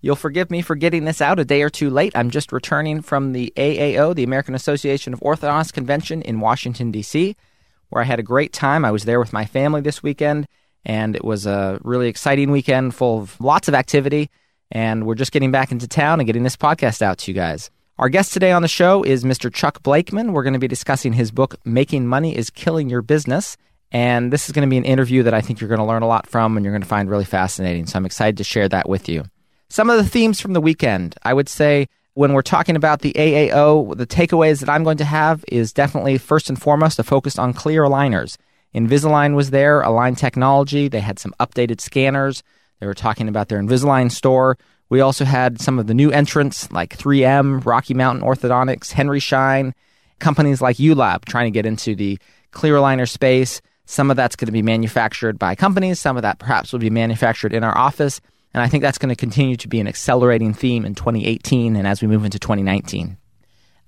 You'll forgive me for getting this out a day or two late. I'm just returning from the AAO, the American Association of Orthodontists Convention in Washington, D.C., where I had a great time. I was there with my family this weekend, and it was a really exciting weekend full of lots of activity. And we're just getting back into town and getting this podcast out to you guys. Our guest today on the show is Mr. Chuck Blakeman. We're going to be discussing his book, Making Money is Killing Your Business. And this is going to be an interview that I think you're going to learn a lot from and you're going to find really fascinating. So I'm excited to share that with you. Some of the themes from the weekend, I would say when we're talking about the AAO, the takeaways that I'm going to have is definitely first and foremost a focus on clear aligners. Invisalign was there, Align Technology. They had some updated scanners. They were talking about their Invisalign store. We also had some of the new entrants like 3M, Rocky Mountain Orthodontics, Henry Schein, companies like ULab trying to get into the clear aligner space. Some of that's going to be manufactured by companies, some of that perhaps will be manufactured in our office. And I think that's going to continue to be an accelerating theme in 2018 and as we move into 2019.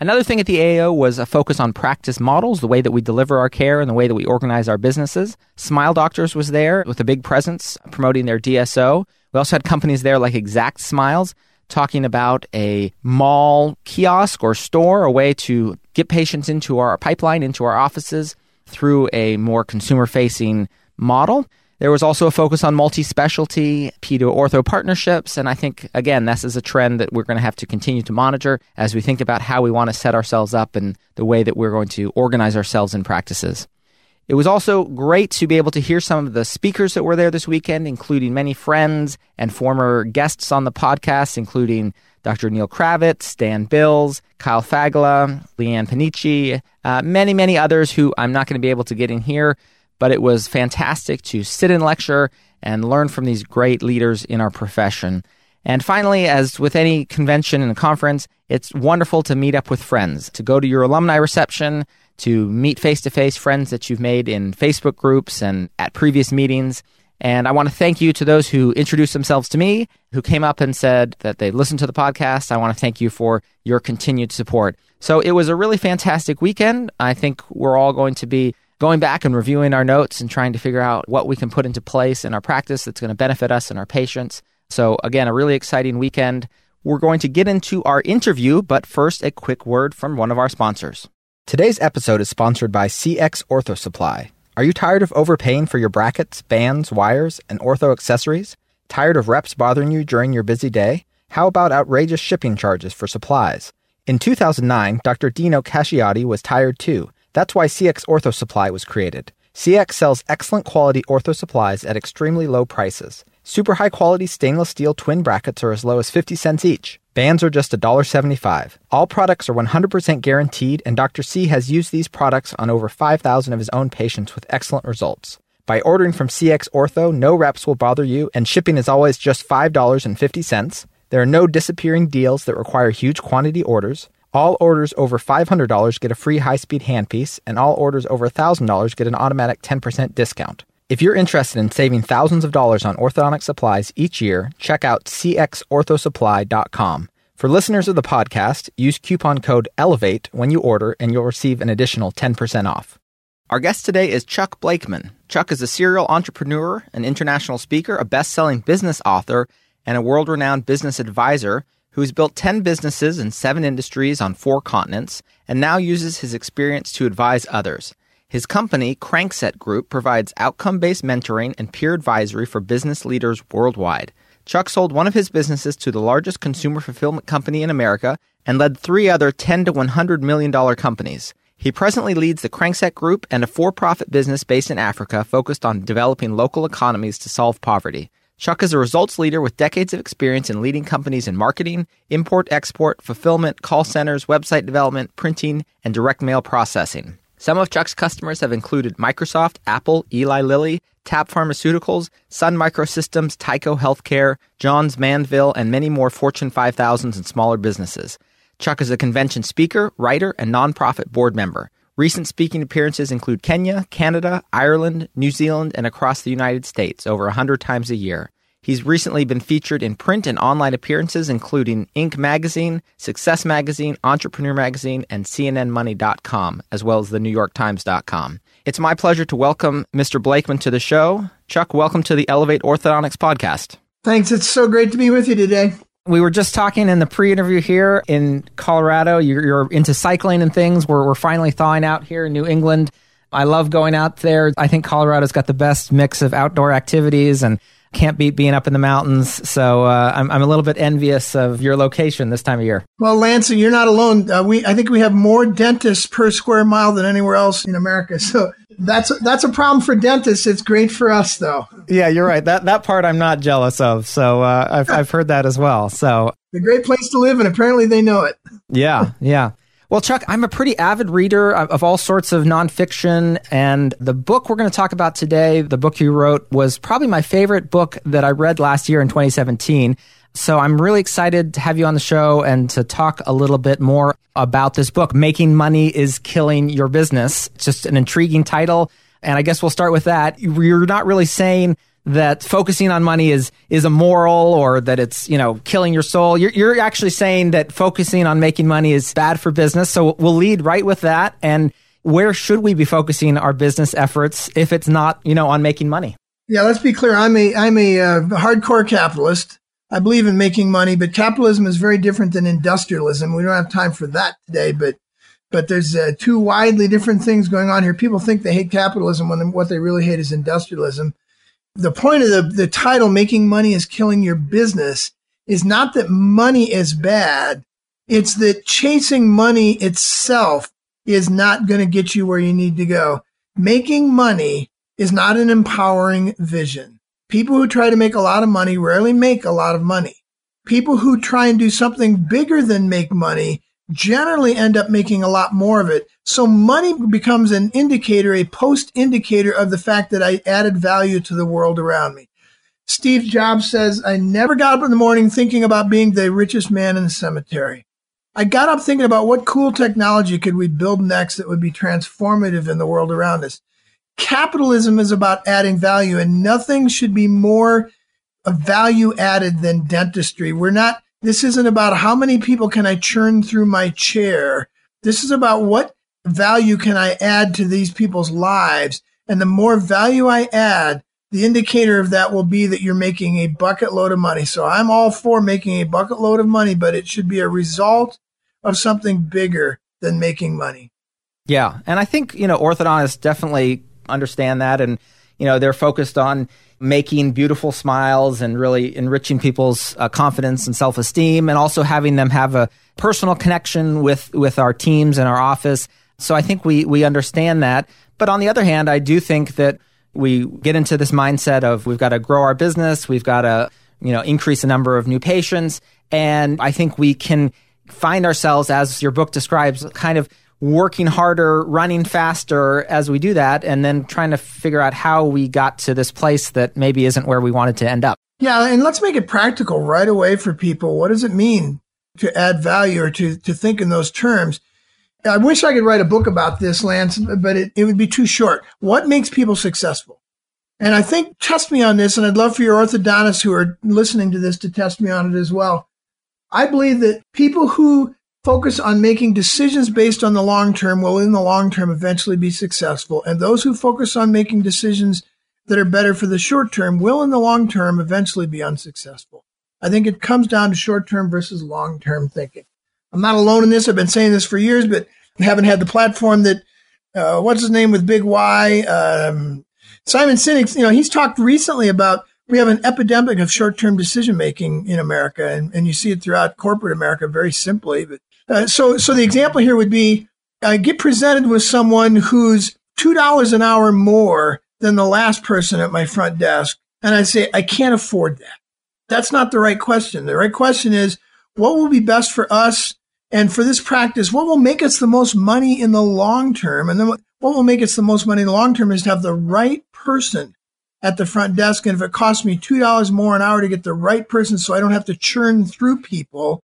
Another thing at the AAO was a focus on practice models, the way that we deliver our care and the way that we organize our businesses. Smile Doctors was there with a big presence promoting their DSO. We also had companies there like Exact Smiles talking about a mall kiosk or store, a way to get patients into our pipeline, into our offices through a more consumer facing model. There was also a focus on multi specialty pedo ortho partnerships. And I think, again, this is a trend that we're going to have to continue to monitor as we think about how we want to set ourselves up and the way that we're going to organize ourselves in practices. It was also great to be able to hear some of the speakers that were there this weekend, including many friends and former guests on the podcast, including Dr. Neil Kravitz, Dan Bills, Kyle Fagala, Leanne Panici, uh, many, many others who I'm not going to be able to get in here, but it was fantastic to sit and lecture and learn from these great leaders in our profession. And finally, as with any convention and conference, it's wonderful to meet up with friends, to go to your alumni reception, to meet face to face friends that you've made in Facebook groups and at previous meetings. And I want to thank you to those who introduced themselves to me, who came up and said that they listened to the podcast. I want to thank you for your continued support. So it was a really fantastic weekend. I think we're all going to be going back and reviewing our notes and trying to figure out what we can put into place in our practice that's going to benefit us and our patients. So, again, a really exciting weekend. We're going to get into our interview, but first, a quick word from one of our sponsors. Today's episode is sponsored by CX Ortho Supply. Are you tired of overpaying for your brackets, bands, wires, and ortho accessories? Tired of reps bothering you during your busy day? How about outrageous shipping charges for supplies? In 2009, Dr. Dino Casciotti was tired too. That's why CX Ortho Supply was created. CX sells excellent quality ortho supplies at extremely low prices. Super high quality stainless steel twin brackets are as low as 50 cents each. Bands are just $1.75. All products are 100% guaranteed, and Dr. C has used these products on over 5,000 of his own patients with excellent results. By ordering from CX Ortho, no reps will bother you, and shipping is always just $5.50. There are no disappearing deals that require huge quantity orders. All orders over $500 get a free high speed handpiece, and all orders over $1,000 get an automatic 10% discount. If you're interested in saving thousands of dollars on orthodontic supplies each year, check out cxorthosupply.com. For listeners of the podcast, use coupon code ELEVATE when you order and you'll receive an additional 10% off. Our guest today is Chuck Blakeman. Chuck is a serial entrepreneur, an international speaker, a best selling business author, and a world renowned business advisor who's built 10 businesses in seven industries on four continents and now uses his experience to advise others. His company, Crankset Group, provides outcome based mentoring and peer advisory for business leaders worldwide. Chuck sold one of his businesses to the largest consumer fulfillment company in America and led three other 10 to 100 million dollar companies. He presently leads the Crankset Group and a for profit business based in Africa focused on developing local economies to solve poverty. Chuck is a results leader with decades of experience in leading companies in marketing, import, export, fulfillment, call centers, website development, printing, and direct mail processing. Some of Chuck's customers have included Microsoft, Apple, Eli Lilly, Tap Pharmaceuticals, Sun Microsystems, Tyco Healthcare, Johns Manville, and many more Fortune 5000s and smaller businesses. Chuck is a convention speaker, writer, and nonprofit board member. Recent speaking appearances include Kenya, Canada, Ireland, New Zealand, and across the United States over 100 times a year. He's recently been featured in print and online appearances, including Inc. Magazine, Success Magazine, Entrepreneur Magazine, and CNNMoney.com, as well as the New York Times.com. It's my pleasure to welcome Mr. Blakeman to the show. Chuck, welcome to the Elevate Orthodontics podcast. Thanks. It's so great to be with you today. We were just talking in the pre-interview here in Colorado. You're, you're into cycling and things. We're, we're finally thawing out here in New England. I love going out there. I think Colorado's got the best mix of outdoor activities and can't beat being up in the mountains. So uh, I'm, I'm a little bit envious of your location this time of year. Well, Lance, you're not alone. Uh, we I think we have more dentists per square mile than anywhere else in America. So that's that's a problem for dentists. It's great for us, though. Yeah, you're right. That that part I'm not jealous of. So uh, I've I've heard that as well. So a great place to live, and apparently they know it. Yeah, yeah. Well, Chuck, I'm a pretty avid reader of, all sorts of nonfiction, and the book we're going to talk about today, the book you wrote, was probably my favorite book that I read last year in 2017. So I'm really excited to have you on the show and to talk a little bit more about this book, Making Money is Killing Your Business. It's just an intriguing title. And I guess we'll start with that. You're not really saying that focusing on money is is immoral or that it's you know killing your soul. You're, you're actually saying that focusing on making money is bad for business. So we'll lead right with that. And where should we be focusing our business efforts if it's not you know on making money? Yeah, let's be clear. I'm a I'm a uh, hardcore capitalist. I believe in making money, but capitalism is very different than industrialism. We don't have time for that today, but but there's uh, two widely different things going on here. People think they hate capitalism when what they really hate is industrialism the point of the, the title, Making Money is Killing Your Business, is not that money is bad. It's that chasing money itself is not going to get you where you need to go. Making money is not an empowering vision. People who try to make a lot of money rarely make a lot of money. People who try and do something bigger than make money generally end up making a lot more of it. So money becomes an indicator, a post indicator of the fact that I added value to the world around me. Steve Jobs says, I never got up in the morning thinking about being the richest man in the cemetery. I got up thinking about what cool technology could we build next that would be transformative in the world around us. Capitalism is about adding value and nothing should be more value added than dentistry. We're not this isn't about how many people can I churn through my chair. This is about what value can I add to these people's lives. And the more value I add, the indicator of that will be that you're making a bucket load of money. So I'm all for making a bucket load of money, but it should be a result of something bigger than making money. Yeah. And I think, you know, orthodontists definitely understand that. And, you know, they're focused on making beautiful smiles and really enriching people's uh, confidence and self-esteem and also having them have a personal connection with with our teams and our office. So i think we we understand that. But on the other hand i do think that we get into this mindset of we've got to grow our business we've got to you know increase the number of new patients and i think we can find ourselves as your book describes kind of working harder, running faster as we do that, and then trying to figure out how we got to this place that maybe isn't where we wanted to end up. Yeah, and let's make it practical right away for people. What does it mean to add value or to, to think in those terms? I wish I could write a book about this, Lance, but it, it would be too short. What makes people successful? And I think, test me on this, and I'd love for your orthodontists who are listening to this to test me on it as well. I believe that people who focus on making decisions based on the long term will in the long term eventually be successful. And those who focus on making decisions that are better for the short term will in the long term eventually be unsuccessful. I think it comes down to short term versus long term thinking. I'm not alone in this. I've been saying this for years, but haven't had the platform that, uh, what's his name with Big Y? Um, Simon Sinek, you know, he's talked recently about we have an epidemic of short-term decision making in America, and, and you see it throughout corporate America very simply. But uh, so, so the example here would be I get presented with someone who's two dollars an hour more than the last person at my front desk, and I say I can't afford that. That's not the right question. The right question is what will be best for us and for this practice. What will make us the most money in the long term, and then what will make us the most money in the long term is to have the right person at the front desk. And if it costs me $2 more an hour to get the right person so I don't have to churn through people,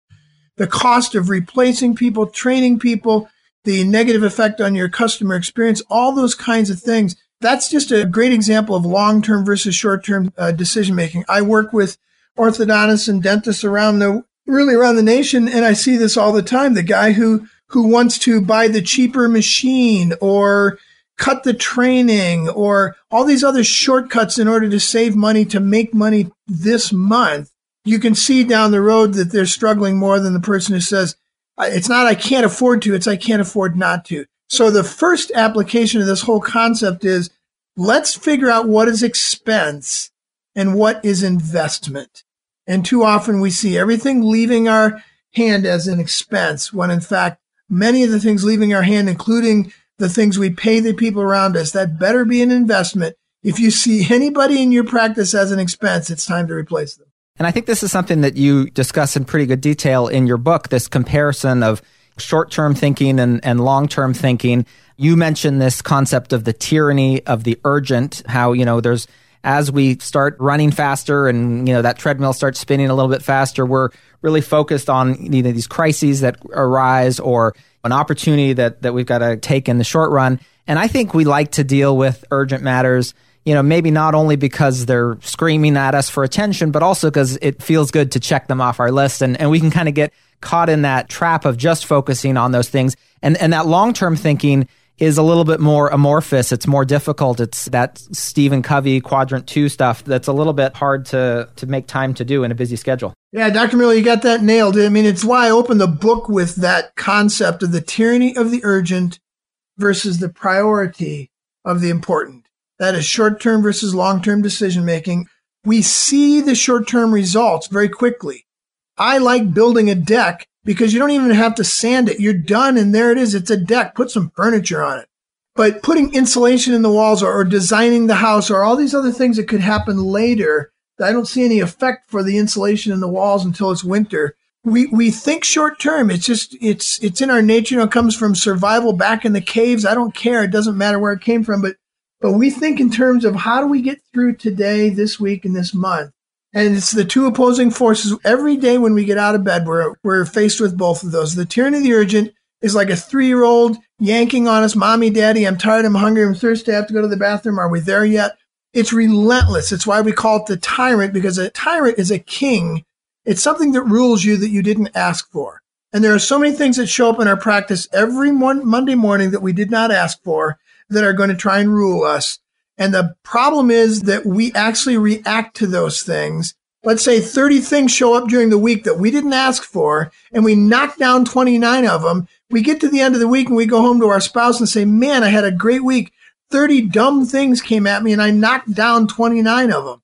the cost of replacing people, training people, the negative effect on your customer experience, all those kinds of things. That's just a great example of long term versus short term uh, decision making. I work with orthodontists and dentists around the really around the nation, and I see this all the time. The guy who who wants to buy the cheaper machine or cut the training or all these other shortcuts in order to save money to make money this month, you can see down the road that they're struggling more than the person who says, it's not I can't afford to, it's I can't afford not to. So the first application of this whole concept is let's figure out what is expense and what is investment. And too often we see everything leaving our hand as an expense when in fact many of the things leaving our hand, including the things we pay the people around us, that better be an investment. If you see anybody in your practice as an expense, it's time to replace them. And I think this is something that you discuss in pretty good detail in your book, this comparison of short term thinking and, and long term thinking. You mentioned this concept of the tyranny of the urgent, how, you know, there's as we start running faster and you know that treadmill starts spinning a little bit faster we're really focused on know these crises that arise or an opportunity that that we've got to take in the short run and i think we like to deal with urgent matters you know maybe not only because they're screaming at us for attention but also because it feels good to check them off our list and, and we can kind of get caught in that trap of just focusing on those things and and that long-term thinking is a little bit more amorphous. It's more difficult. It's that Stephen Covey quadrant two stuff that's a little bit hard to, to make time to do in a busy schedule. Yeah, Dr. Miller, you got that nailed. I mean, it's why I opened the book with that concept of the tyranny of the urgent versus the priority of the important. That is short term versus long term decision making. We see the short term results very quickly. I like building a deck because you don't even have to sand it. You're done and there it is. It's a deck. Put some furniture on it. But putting insulation in the walls or, or designing the house or all these other things that could happen later, I don't see any effect for the insulation in the walls until it's winter. We, we think short term. It's just, it's, it's in our nature. You know, it comes from survival back in the caves. I don't care. It doesn't matter where it came from, but, but we think in terms of how do we get through today, this week, and this month. And it's the two opposing forces. Every day when we get out of bed, we're, we're faced with both of those. The tyranny of the urgent is like a three year old yanking on us, mommy, daddy, I'm tired, I'm hungry, I'm thirsty, I have to go to the bathroom. Are we there yet? It's relentless. It's why we call it the tyrant because a tyrant is a king. It's something that rules you that you didn't ask for. And there are so many things that show up in our practice every Monday morning that we did not ask for that are going to try and rule us. And the problem is that we actually react to those things. Let's say 30 things show up during the week that we didn't ask for, and we knock down 29 of them. We get to the end of the week and we go home to our spouse and say, Man, I had a great week. 30 dumb things came at me and I knocked down 29 of them.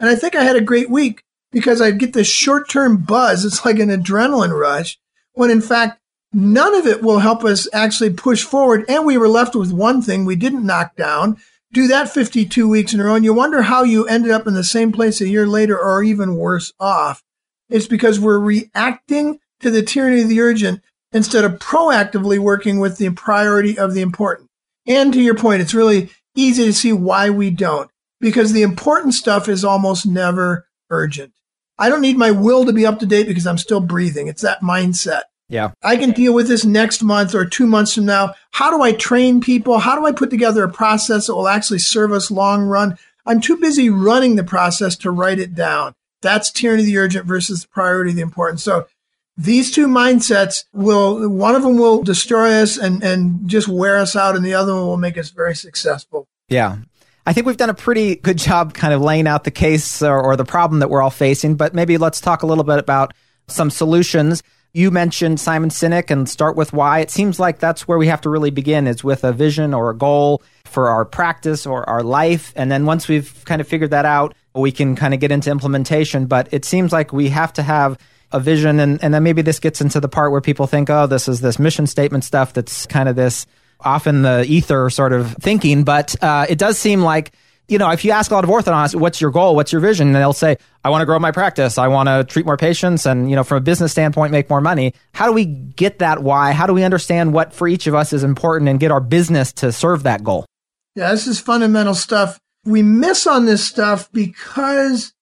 And I think I had a great week because I get this short term buzz. It's like an adrenaline rush when in fact, none of it will help us actually push forward. And we were left with one thing we didn't knock down do that 52 weeks in a row and you wonder how you ended up in the same place a year later or even worse off. It's because we're reacting to the tyranny of the urgent instead of proactively working with the priority of the important. And to your point, it's really easy to see why we don't because the important stuff is almost never urgent. I don't need my will to be up to date because I'm still breathing. It's that mindset. Yeah. I can deal with this next month or two months from now. How do I train people? How do I put together a process that will actually serve us long run? I'm too busy running the process to write it down. That's tyranny of the urgent versus the priority of the important. So these two mindsets will, one of them will destroy us and, and just wear us out, and the other one will make us very successful. Yeah. I think we've done a pretty good job kind of laying out the case or, or the problem that we're all facing, but maybe let's talk a little bit about some solutions. You mentioned Simon Sinek and start with why. It seems like that's where we have to really begin is with a vision or a goal for our practice or our life. And then once we've kind of figured that out, we can kind of get into implementation. But it seems like we have to have a vision. And, and then maybe this gets into the part where people think, oh, this is this mission statement stuff that's kind of this often the ether sort of thinking. But uh, it does seem like you know, if you ask a lot of orthodontists, what's your goal? What's your vision? And they'll say, I want to grow my practice. I want to treat more patients and, you know, from a business standpoint, make more money. How do we get that why? How do we understand what for each of us is important and get our business to serve that goal? Yeah, this is fundamental stuff. We miss on this stuff because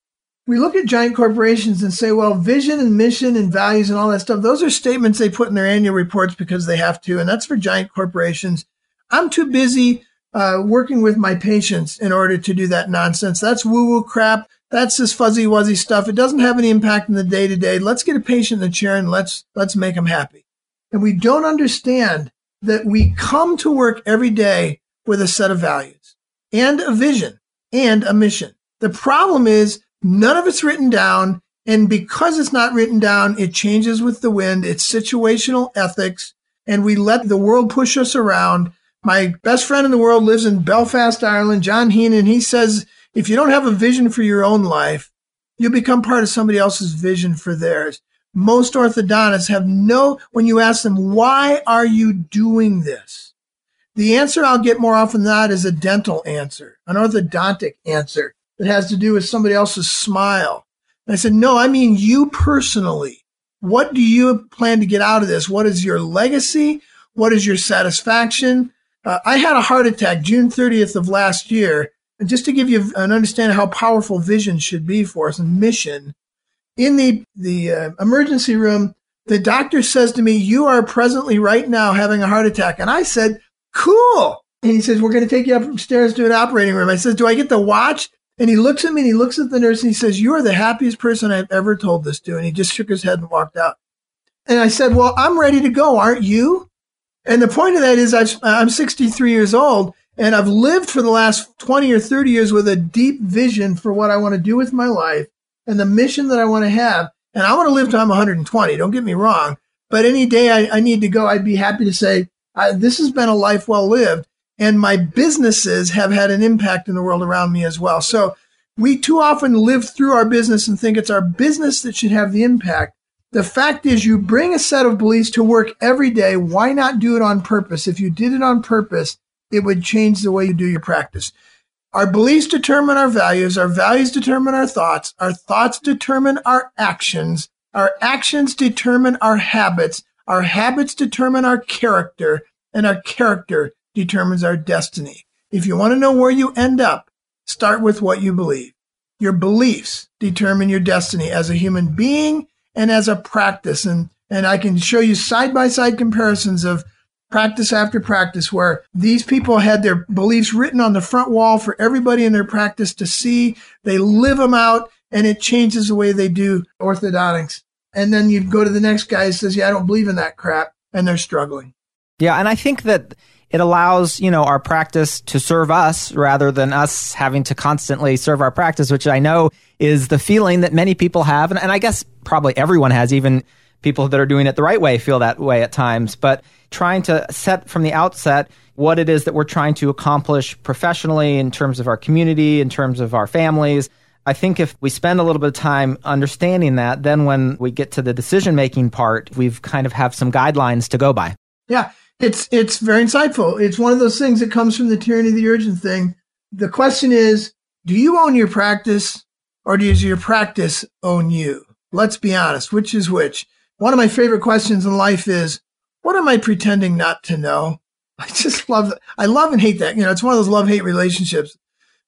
we look at giant corporations and say, well, vision and mission and values and all that stuff, those are statements they put in their annual reports because they have to. And that's for giant corporations. I'm too busy uh, working with my patients in order to do that nonsense. That's woo woo crap. That's this fuzzy wuzzy stuff. It doesn't have any impact in the day to day. Let's get a patient in a chair and let's, let's make them happy. And we don't understand that we come to work every day with a set of values and a vision and a mission. The problem is none of it's written down. And because it's not written down, it changes with the wind. It's situational ethics and we let the world push us around. My best friend in the world lives in Belfast, Ireland, John Heenan. He says, if you don't have a vision for your own life, you become part of somebody else's vision for theirs. Most orthodontists have no, when you ask them, why are you doing this? The answer I'll get more often than not is a dental answer, an orthodontic answer that has to do with somebody else's smile. And I said, no, I mean you personally. What do you plan to get out of this? What is your legacy? What is your satisfaction? Uh, I had a heart attack June 30th of last year and just to give you an understanding how powerful vision should be for us and mission, in the, the uh, emergency room, the doctor says to me, You are presently right now having a heart attack. And I said, Cool. And he says, We're going to take you upstairs to an operating room. I said, Do I get to watch? And he looks at me and he looks at the nurse and he says, You are the happiest person I've ever told this to. And he just shook his head and walked out. And I said, Well, I'm ready to go, aren't you? And the point of that is, I'm 63 years old and I've lived for the last 20 or 30 years with a deep vision for what I want to do with my life and the mission that I want to have. And I want to live till I'm 120. Don't get me wrong. But any day I, I need to go, I'd be happy to say, this has been a life well lived. And my businesses have had an impact in the world around me as well. So we too often live through our business and think it's our business that should have the impact. The fact is, you bring a set of beliefs to work every day. Why not do it on purpose? If you did it on purpose, it would change the way you do your practice. Our beliefs determine our values. Our values determine our thoughts. Our thoughts determine our actions. Our actions determine our habits. Our habits determine our character and our character determines our destiny. If you want to know where you end up, start with what you believe. Your beliefs determine your destiny as a human being and as a practice. And, and I can show you side by side comparisons of practice after practice where these people had their beliefs written on the front wall for everybody in their practice to see. They live them out and it changes the way they do orthodontics. And then you go to the next guy who says, yeah, I don't believe in that crap. And they're struggling. Yeah. And I think that it allows, you know, our practice to serve us rather than us having to constantly serve our practice, which I know is the feeling that many people have. And, and I guess probably everyone has, even people that are doing it the right way feel that way at times. But trying to set from the outset what it is that we're trying to accomplish professionally in terms of our community, in terms of our families. I think if we spend a little bit of time understanding that, then when we get to the decision making part, we've kind of have some guidelines to go by. Yeah, it's it's very insightful. It's one of those things that comes from the tyranny of the urgent thing. The question is, do you own your practice or does your practice own you? Let's be honest, which is which? One of my favorite questions in life is, what am I pretending not to know? I just love, I love and hate that. You know, it's one of those love hate relationships.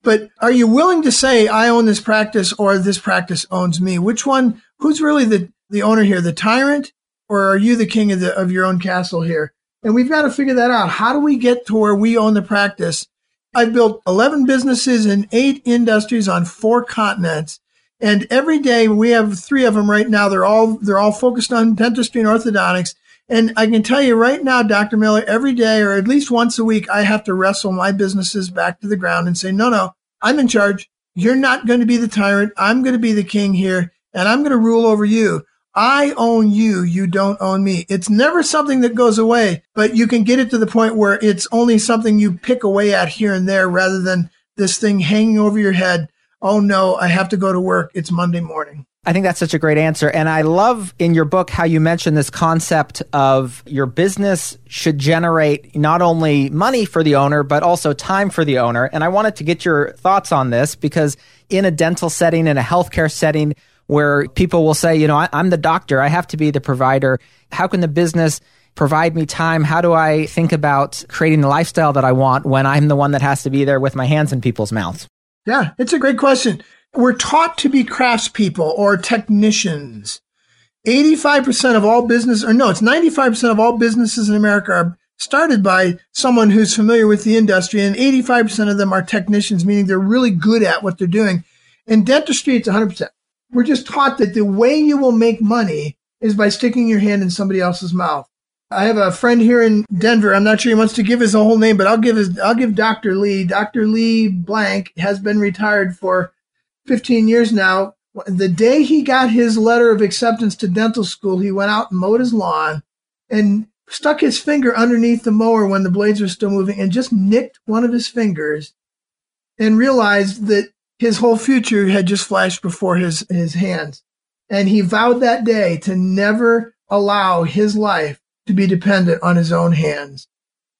But are you willing to say, I own this practice or this practice owns me? Which one, who's really the, the owner here, the tyrant or are you the king of the, of your own castle here? And we've got to figure that out. How do we get to where we own the practice? I've built 11 businesses in eight industries on four continents. And every day we have three of them right now. They're all, they're all focused on dentistry and orthodontics. And I can tell you right now, Dr. Miller, every day or at least once a week, I have to wrestle my businesses back to the ground and say, no, no, I'm in charge. You're not going to be the tyrant. I'm going to be the king here and I'm going to rule over you. I own you. You don't own me. It's never something that goes away, but you can get it to the point where it's only something you pick away at here and there rather than this thing hanging over your head. Oh no, I have to go to work. It's Monday morning. I think that's such a great answer. And I love in your book how you mention this concept of your business should generate not only money for the owner, but also time for the owner. And I wanted to get your thoughts on this because in a dental setting, in a healthcare setting, where people will say, you know, I, am the doctor, I have to be the provider. How can the business provide me time? How do I think about creating the lifestyle that I want when I'm the one that has to be there with my hands in people's mouths? Yeah, it's a great question. we're taught to be craftspeople or technicians. 85% of all business, or no, it's 95% of all businesses in America are started by someone who's familiar with the industry, and 85% of them are technicians, meaning they're really good at what they're doing. In dentistry, it's 100%. We're just taught that the way you will make money is by sticking your hand in somebody else's mouth. I have a friend here in Denver. I'm not sure he wants to give his whole name, but I'll give his I'll give Dr. Lee. Dr. Lee Blank has been retired for 15 years now. The day he got his letter of acceptance to dental school, he went out and mowed his lawn and stuck his finger underneath the mower when the blades were still moving and just nicked one of his fingers and realized that his whole future had just flashed before his, his hands. And he vowed that day to never allow his life to be dependent on his own hands.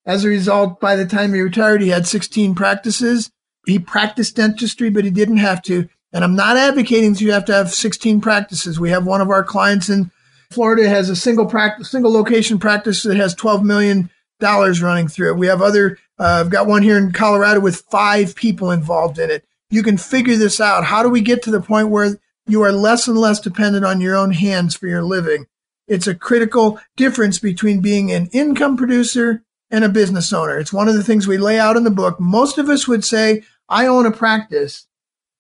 As a result, by the time he retired, he had 16 practices. He practiced dentistry, but he didn't have to. And I'm not advocating that you have to have 16 practices. We have one of our clients in Florida has a single practice, single location practice that has 12 million dollars running through it. We have other. Uh, I've got one here in Colorado with five people involved in it. You can figure this out. How do we get to the point where you are less and less dependent on your own hands for your living? It's a critical difference between being an income producer and a business owner. It's one of the things we lay out in the book. Most of us would say, I own a practice.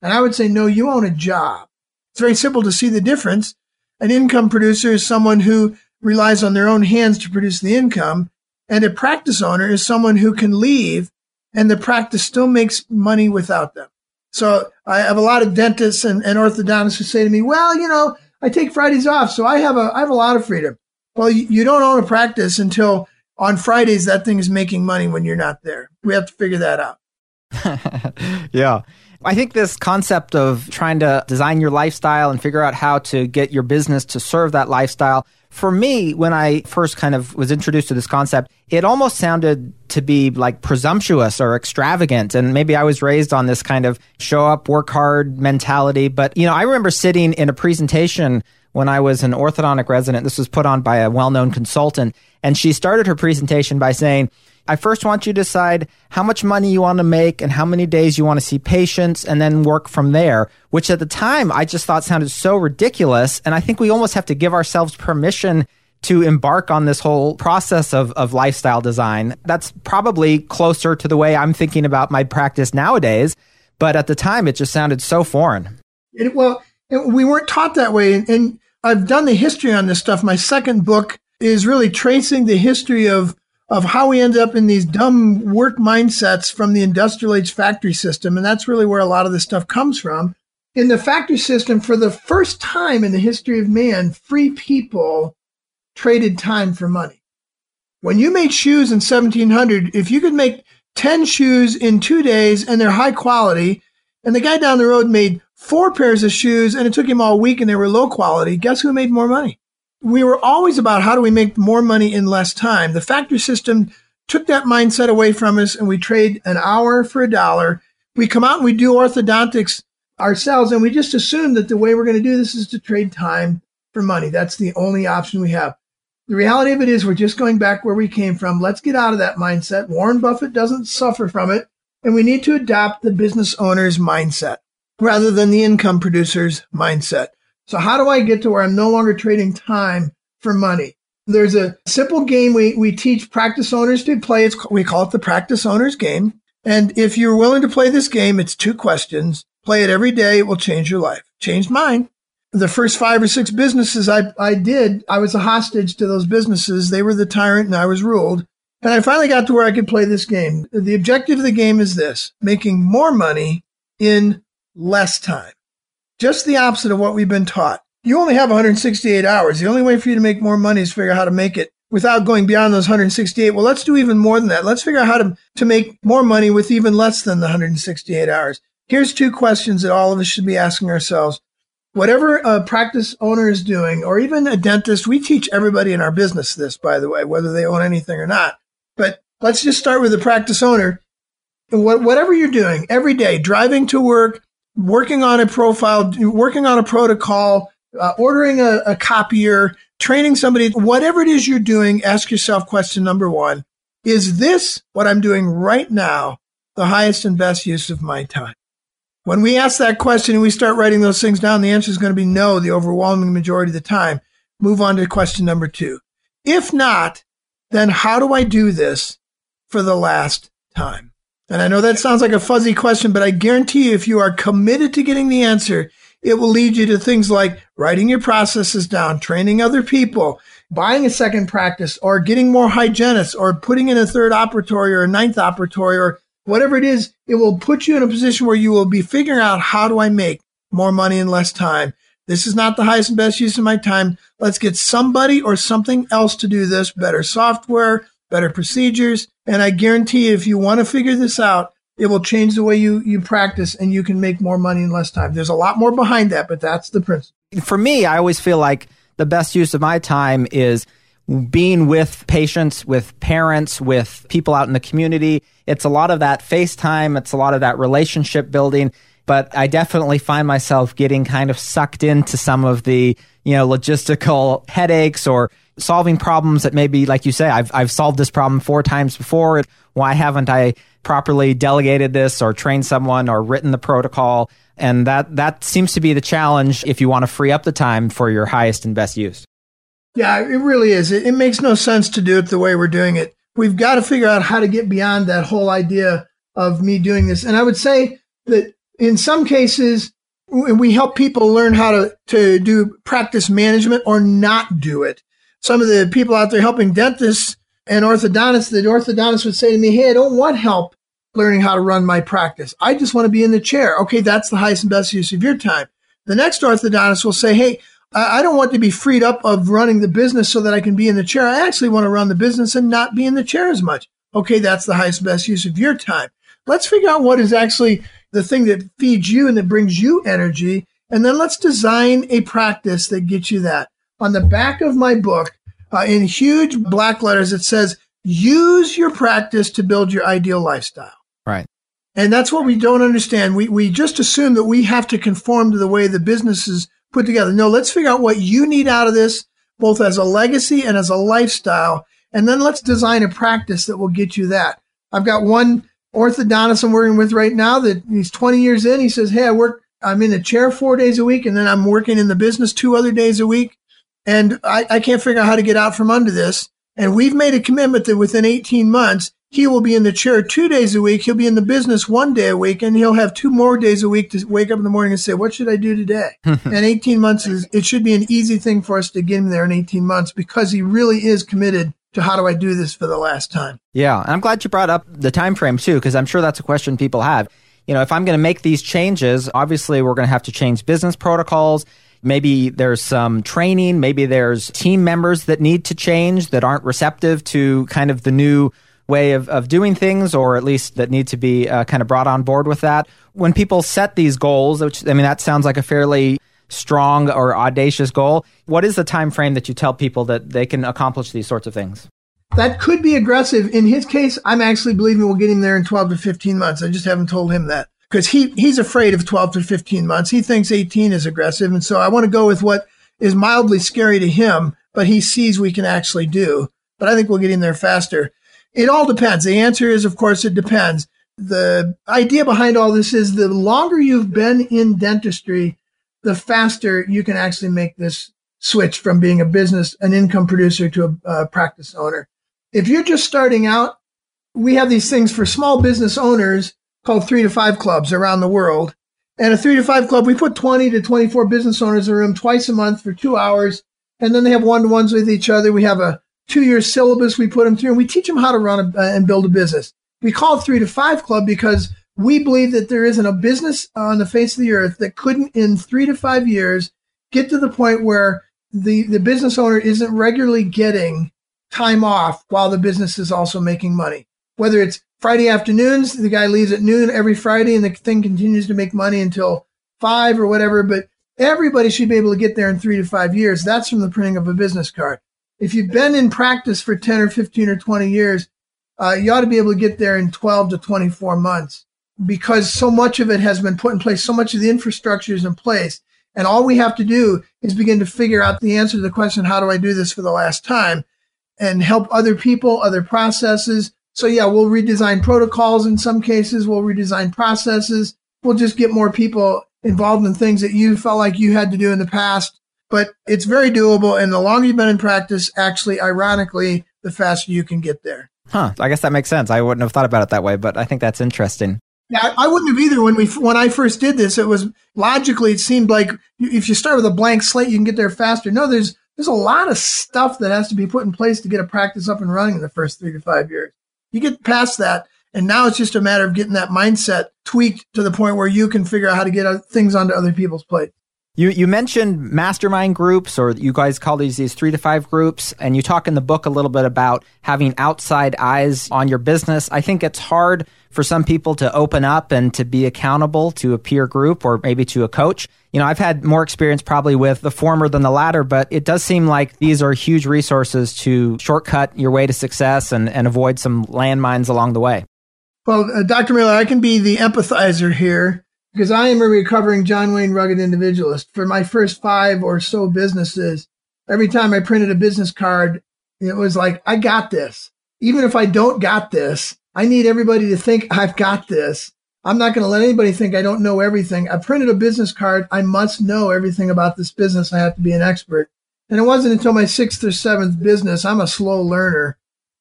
And I would say, no, you own a job. It's very simple to see the difference. An income producer is someone who relies on their own hands to produce the income. And a practice owner is someone who can leave and the practice still makes money without them. So I have a lot of dentists and, and orthodontists who say to me, well, you know, I take Fridays off, so I have a I have a lot of freedom. Well, you, you don't own a practice until on Fridays that thing is making money when you're not there. We have to figure that out. yeah. I think this concept of trying to design your lifestyle and figure out how to get your business to serve that lifestyle for me, when I first kind of was introduced to this concept, it almost sounded to be like presumptuous or extravagant. And maybe I was raised on this kind of show up, work hard mentality. But, you know, I remember sitting in a presentation when I was an orthodontic resident. This was put on by a well known consultant. And she started her presentation by saying, I first want you to decide how much money you want to make and how many days you want to see patients and then work from there, which at the time I just thought sounded so ridiculous. And I think we almost have to give ourselves permission to embark on this whole process of, of lifestyle design. That's probably closer to the way I'm thinking about my practice nowadays. But at the time, it just sounded so foreign. It, well, it, we weren't taught that way. And, and I've done the history on this stuff. My second book is really tracing the history of of how we end up in these dumb work mindsets from the industrial age factory system. And that's really where a lot of this stuff comes from. In the factory system, for the first time in the history of man, free people traded time for money. When you made shoes in 1700, if you could make 10 shoes in two days and they're high quality, and the guy down the road made four pairs of shoes and it took him all week and they were low quality, guess who made more money? We were always about how do we make more money in less time. The factory system took that mindset away from us and we trade an hour for a dollar. We come out and we do orthodontics ourselves and we just assume that the way we're going to do this is to trade time for money. That's the only option we have. The reality of it is we're just going back where we came from. Let's get out of that mindset. Warren Buffett doesn't suffer from it. And we need to adopt the business owner's mindset rather than the income producer's mindset. So how do I get to where I'm no longer trading time for money? There's a simple game we, we teach practice owners to play. It's, we call it the practice owners game. And if you're willing to play this game, it's two questions. Play it every day. It will change your life. Changed mine. The first five or six businesses I, I did, I was a hostage to those businesses. They were the tyrant and I was ruled. And I finally got to where I could play this game. The objective of the game is this, making more money in less time just the opposite of what we've been taught. You only have 168 hours. The only way for you to make more money is figure out how to make it without going beyond those 168. Well, let's do even more than that. Let's figure out how to, to make more money with even less than the 168 hours. Here's two questions that all of us should be asking ourselves. Whatever a practice owner is doing, or even a dentist, we teach everybody in our business this, by the way, whether they own anything or not. But let's just start with the practice owner. Whatever you're doing every day, driving to work, working on a profile, working on a protocol, uh, ordering a, a copier, training somebody, whatever it is you're doing, ask yourself question number one. Is this what I'm doing right now the highest and best use of my time? When we ask that question and we start writing those things down, the answer is going to be no, the overwhelming majority of the time. Move on to question number two. If not, then how do I do this for the last time? And I know that sounds like a fuzzy question, but I guarantee you, if you are committed to getting the answer, it will lead you to things like writing your processes down, training other people, buying a second practice, or getting more hygienists, or putting in a third operatory or a ninth operatory, or whatever it is. It will put you in a position where you will be figuring out how do I make more money in less time. This is not the highest and best use of my time. Let's get somebody or something else to do this. Better software, better procedures. And I guarantee you, if you want to figure this out, it will change the way you, you practice and you can make more money in less time. There's a lot more behind that, but that's the principle. For me, I always feel like the best use of my time is being with patients, with parents, with people out in the community. It's a lot of that FaceTime. It's a lot of that relationship building. But I definitely find myself getting kind of sucked into some of the, you know, logistical headaches or solving problems that maybe, like you say, I've, I've solved this problem four times before. Why haven't I properly delegated this or trained someone or written the protocol? And that, that seems to be the challenge if you want to free up the time for your highest and best use. Yeah, it really is. It, it makes no sense to do it the way we're doing it. We've got to figure out how to get beyond that whole idea of me doing this. And I would say that in some cases, we help people learn how to, to do practice management or not do it some of the people out there helping dentists and orthodontists, the orthodontist would say to me, Hey, I don't want help learning how to run my practice. I just want to be in the chair. Okay, that's the highest and best use of your time. The next orthodontist will say, Hey, I don't want to be freed up of running the business so that I can be in the chair. I actually want to run the business and not be in the chair as much. Okay, that's the highest and best use of your time. Let's figure out what is actually the thing that feeds you and that brings you energy. And then let's design a practice that gets you that on the back of my book, uh, in huge black letters, it says, use your practice to build your ideal lifestyle. Right. And that's what we don't understand. We, we just assume that we have to conform to the way the business is put together. No, let's figure out what you need out of this, both as a legacy and as a lifestyle. And then let's design a practice that will get you that. I've got one orthodontist I'm working with right now that he's 20 years in. He says, Hey, I work, I'm in a chair four days a week and then I'm working in the business two other days a week. And I, I can't figure out how to get out from under this. And we've made a commitment that within 18 months, he will be in the chair two days a week. He'll be in the business one day a week, and he'll have two more days a week to wake up in the morning and say, "What should I do today?" and 18 months is it should be an easy thing for us to get him there in 18 months because he really is committed to how do I do this for the last time. Yeah, and I'm glad you brought up the time frame too, because I'm sure that's a question people have. You know, if I'm going to make these changes, obviously we're going to have to change business protocols Maybe there's some training. Maybe there's team members that need to change that aren't receptive to kind of the new way of, of doing things, or at least that need to be uh, kind of brought on board with that. When people set these goals, which I mean, that sounds like a fairly strong or audacious goal. What is the time frame that you tell people that they can accomplish these sorts of things? That could be aggressive. In his case, I'm actually believing we'll get him there in 12 to 15 months. I just haven't told him that because he he's afraid of 12 to 15 months. He thinks 18 is aggressive, and so I want to go with what is mildly scary to him, but he sees we can actually do. But I think we'll get him there faster. It all depends. The answer is, of course, it depends. The idea behind all this is the longer you've been in dentistry, the faster you can actually make this switch from being a business, an income producer to a, a practice owner. If you're just starting out, we have these things for small business owners called three to five clubs around the world. And a three to five club, we put 20 to 24 business owners in a room twice a month for two hours. And then they have one to ones with each other. We have a two year syllabus we put them through and we teach them how to run a, uh, and build a business. We call it three to five club because we believe that there isn't a business on the face of the earth that couldn't in three to five years get to the point where the, the business owner isn't regularly getting time off while the business is also making money. Whether it's Friday afternoons, the guy leaves at noon every Friday and the thing continues to make money until five or whatever. But everybody should be able to get there in three to five years. That's from the printing of a business card. If you've been in practice for 10 or 15 or 20 years, uh, you ought to be able to get there in 12 to 24 months because so much of it has been put in place. So much of the infrastructure is in place. And all we have to do is begin to figure out the answer to the question, how do I do this for the last time? And help other people, other processes, so yeah, we'll redesign protocols in some cases. We'll redesign processes. We'll just get more people involved in things that you felt like you had to do in the past. But it's very doable. And the longer you've been in practice, actually, ironically, the faster you can get there. Huh. I guess that makes sense. I wouldn't have thought about it that way, but I think that's interesting. Yeah, I wouldn't have either when we when I first did this. It was logically it seemed like if you start with a blank slate, you can get there faster. No, there's there's a lot of stuff that has to be put in place to get a practice up and running in the first three to five years. You get past that, and now it's just a matter of getting that mindset tweaked to the point where you can figure out how to get things onto other people's plates. You you mentioned mastermind groups, or you guys call these these three to five groups, and you talk in the book a little bit about having outside eyes on your business. I think it's hard for some people to open up and to be accountable to a peer group or maybe to a coach. You know, I've had more experience probably with the former than the latter, but it does seem like these are huge resources to shortcut your way to success and, and avoid some landmines along the way. Well, uh, Dr. Miller, I can be the empathizer here because I am a recovering John Wayne rugged individualist. For my first five or so businesses, every time I printed a business card, it was like, I got this. Even if I don't got this, I need everybody to think I've got this. I'm not going to let anybody think I don't know everything. I printed a business card. I must know everything about this business. I have to be an expert. And it wasn't until my sixth or seventh business. I'm a slow learner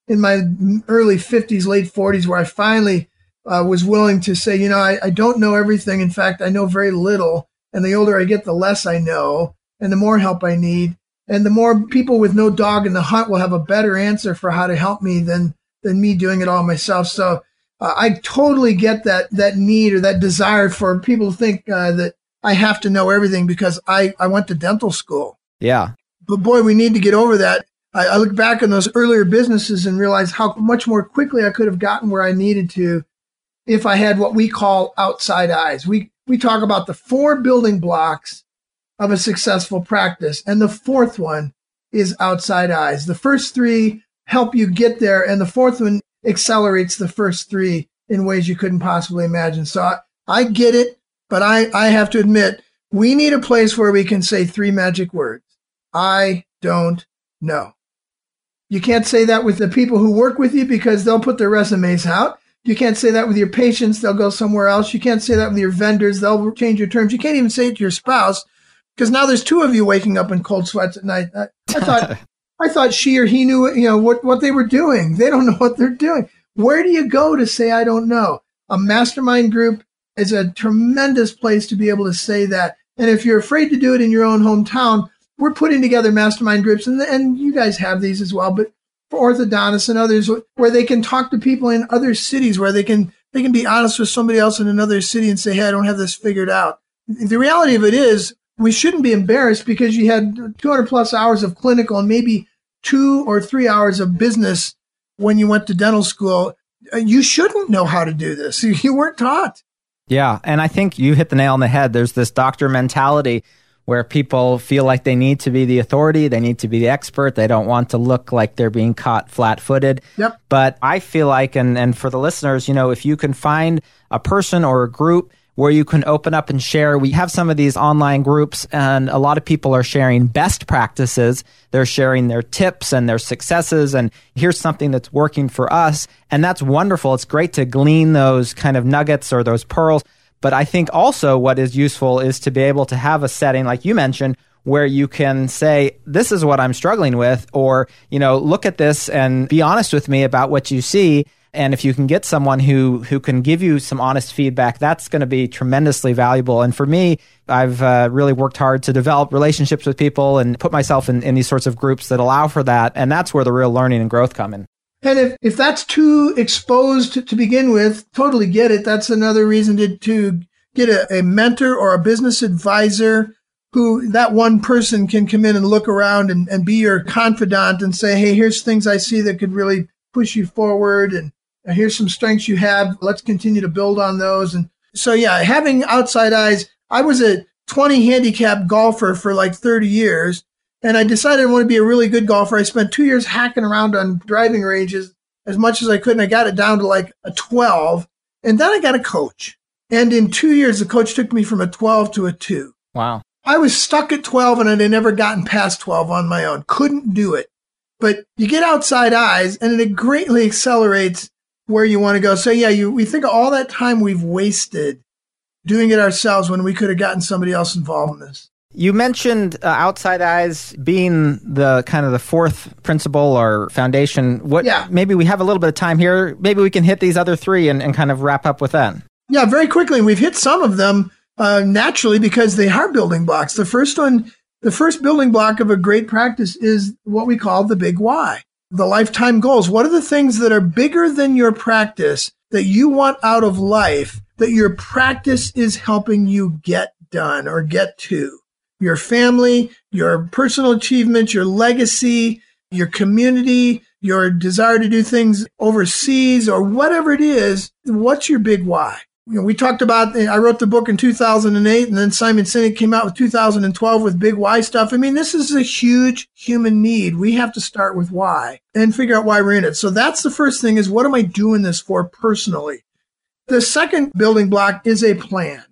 in my early 50s, late 40s, where I finally uh, was willing to say, you know, I, I don't know everything. In fact, I know very little. And the older I get, the less I know and the more help I need. And the more people with no dog in the hunt will have a better answer for how to help me than, than me doing it all myself. So uh, I totally get that, that need or that desire for people to think uh, that I have to know everything because I, I went to dental school. Yeah. But boy, we need to get over that. I, I look back on those earlier businesses and realize how much more quickly I could have gotten where I needed to if I had what we call outside eyes. We, we talk about the four building blocks of a successful practice. And the fourth one is outside eyes. The first three help you get there. And the fourth one accelerates the first three in ways you couldn't possibly imagine. So I, I get it, but I, I have to admit, we need a place where we can say three magic words. I don't know. You can't say that with the people who work with you because they'll put their resumes out. You can't say that with your patients. They'll go somewhere else. You can't say that with your vendors. They'll change your terms. You can't even say it to your spouse because now there's two of you waking up in cold sweats at night. I, I thought, I thought she or he knew, you know, what, what they were doing. They don't know what they're doing. Where do you go to say, I don't know? A mastermind group is a tremendous place to be able to say that. And if you're afraid to do it in your own hometown, we're putting together mastermind groups and, and you guys have these as well, but for orthodontists and others where they can talk to people in other cities where they can they can be honest with somebody else in another city and say, "Hey, I don't have this figured out." The reality of it is, we shouldn't be embarrassed because you had 200 plus hours of clinical and maybe two or three hours of business when you went to dental school. Uh, you shouldn't know how to do this. You weren't taught. Yeah, and I think you hit the nail on the head. There's this doctor mentality where people feel like they need to be the authority, they need to be the expert, they don't want to look like they're being caught flat footed. Yep. But I feel like, and, and for the listeners, you know, if you can find a person or a group where you can open up and share. We have some of these online groups and a lot of people are sharing best practices. They're sharing their tips and their successes and here's something that's working for us. And that's wonderful. It's great to glean those kind of nuggets or those pearls. But I think also what is useful is to be able to have a setting, like you mentioned, where you can say, this is what I'm struggling with, or, you know, look at this and be honest with me about what you see. And if you can get someone who, who can give you some honest feedback, that's going to be tremendously valuable. And for me, I've uh, really worked hard to develop relationships with people and put myself in, in these sorts of groups that allow for that. And that's where the real learning and growth come in. And if, if that's too exposed to, begin with, totally get it. That's another reason to, to get a, a mentor or a business advisor who that one person can come in and look around and, and be your confidant and say, Hey, here's things I see that could really push you forward. And here's some strengths you have. Let's continue to build on those. And so, yeah, having outside eyes, I was a 20 handicap golfer for like 30 years. And I decided I want to be a really good golfer. I spent two years hacking around on driving ranges as much as I could. And I got it down to like a 12. And then I got a coach. And in two years, the coach took me from a 12 to a two. Wow. I was stuck at 12 and I'd never gotten past 12 on my own. Couldn't do it. But you get outside eyes and it greatly accelerates where you want to go. So yeah, you, we think of all that time we've wasted doing it ourselves when we could have gotten somebody else involved in this. You mentioned uh, outside eyes being the kind of the fourth principle or foundation. What? Yeah. Maybe we have a little bit of time here. Maybe we can hit these other three and, and kind of wrap up with that. Yeah, very quickly. We've hit some of them uh, naturally because they are building blocks. The first one, the first building block of a great practice is what we call the big why, the lifetime goals. What are the things that are bigger than your practice that you want out of life that your practice is helping you get done or get to? your family, your personal achievements, your legacy, your community, your desire to do things overseas or whatever it is, what's your big why? You know, we talked about, I wrote the book in 2008 and then Simon Sinek came out with 2012 with big why stuff. I mean, this is a huge human need. We have to start with why and figure out why we're in it. So that's the first thing is what am I doing this for personally? The second building block is a plan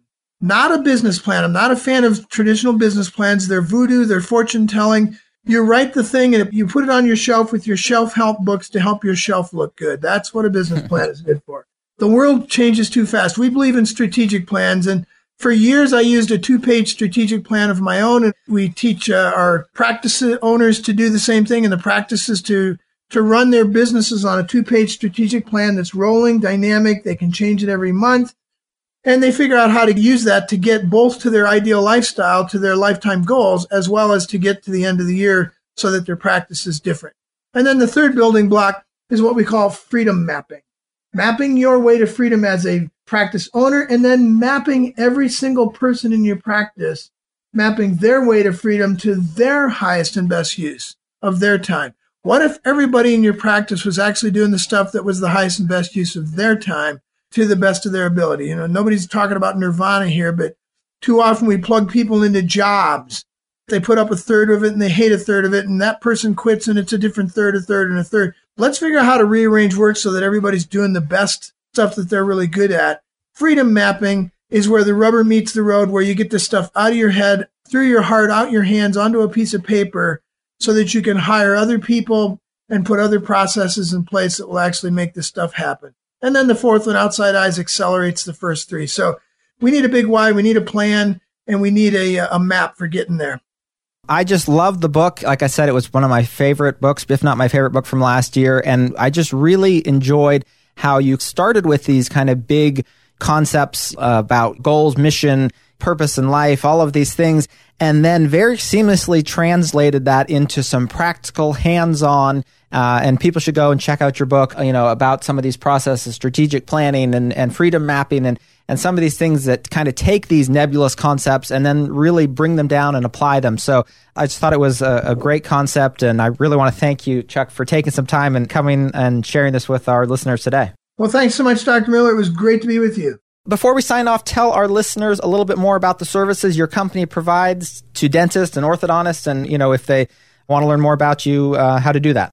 not a business plan. I'm not a fan of traditional business plans. They're voodoo, they're fortune telling. You write the thing and you put it on your shelf with your shelf help books to help your shelf look good. That's what a business plan is good for. The world changes too fast. We believe in strategic plans. And for years, I used a two page strategic plan of my own. And we teach uh, our practice owners to do the same thing and the practices to to run their businesses on a two page strategic plan that's rolling, dynamic. They can change it every month and they figure out how to use that to get both to their ideal lifestyle, to their lifetime goals, as well as to get to the end of the year so that their practice is different. And then the third building block is what we call freedom mapping. Mapping your way to freedom as a practice owner and then mapping every single person in your practice, mapping their way to freedom to their highest and best use of their time. What if everybody in your practice was actually doing the stuff that was the highest and best use of their time to the best of their ability. You know, nobody's talking about nirvana here, but too often we plug people into jobs. They put up a third of it and they hate a third of it, and that person quits and it's a different third, a third, and a third. Let's figure out how to rearrange work so that everybody's doing the best stuff that they're really good at. Freedom mapping is where the rubber meets the road, where you get this stuff out of your head, through your heart, out your hands, onto a piece of paper so that you can hire other people and put other processes in place that will actually make this stuff happen. And then the fourth one, outside eyes, accelerates the first three. So we need a big why, we need a plan, and we need a, a map for getting there. I just love the book. Like I said, it was one of my favorite books, if not my favorite book from last year. And I just really enjoyed how you started with these kind of big concepts uh, about goals, mission, purpose in life, all of these things, and then very seamlessly translated that into some practical, hands on uh, and people should go and check out your book, you know, about some of these processes, strategic planning and, and freedom mapping and, and some of these things that kind of take these nebulous concepts and then really bring them down and apply them. So I just thought it was a, a great concept. And I really want to thank you, Chuck, for taking some time and coming and sharing this with our listeners today. Well, thanks so much, Dr. Miller. It was great to be with you. Before we sign off, tell our listeners a little bit more about the services your company provides to dentists and orthodontists, and you know if they want to learn more about you, uh, how to do that.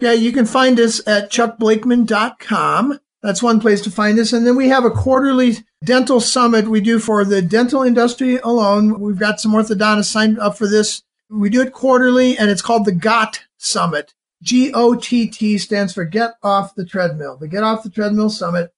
Yeah, you can find us at chuckblakeman.com. That's one place to find us. And then we have a quarterly dental summit we do for the dental industry alone. We've got some orthodontists signed up for this. We do it quarterly and it's called the GOTT Summit. G O T T stands for Get Off the Treadmill, the Get Off the Treadmill Summit.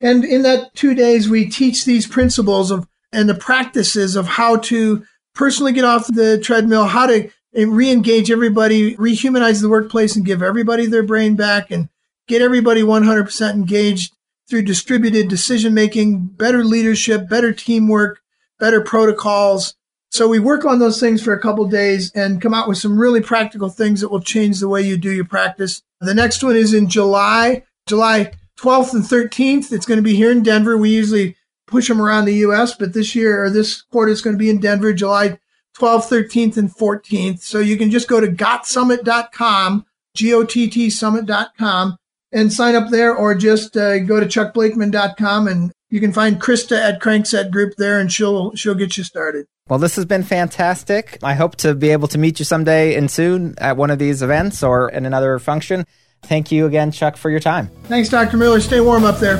And in that two days, we teach these principles of and the practices of how to personally get off the treadmill, how to re-engage everybody, rehumanize the workplace and give everybody their brain back and get everybody 100% engaged through distributed decision making, better leadership, better teamwork, better protocols. So we work on those things for a couple days and come out with some really practical things that will change the way you do your practice. The next one is in July, July 12th and 13th. It's going to be here in Denver. We usually push them around the US, but this year or this quarter is going to be in Denver, July 12th, 13th, and 14th. So you can just go to gottsummit.com, G-O-T-T summit.com and sign up there or just uh, go to chuckblakeman.com and you can find Krista at Crankset Group there and she'll she'll get you started. Well, this has been fantastic. I hope to be able to meet you someday and soon at one of these events or in another function. Thank you again, Chuck, for your time. Thanks, Dr. Miller. Stay warm up there.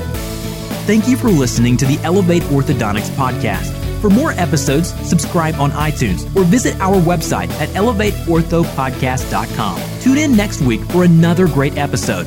Thank you for listening to the Elevate Orthodontics podcast. For more episodes, subscribe on iTunes or visit our website at elevateorthopodcast.com. Tune in next week for another great episode.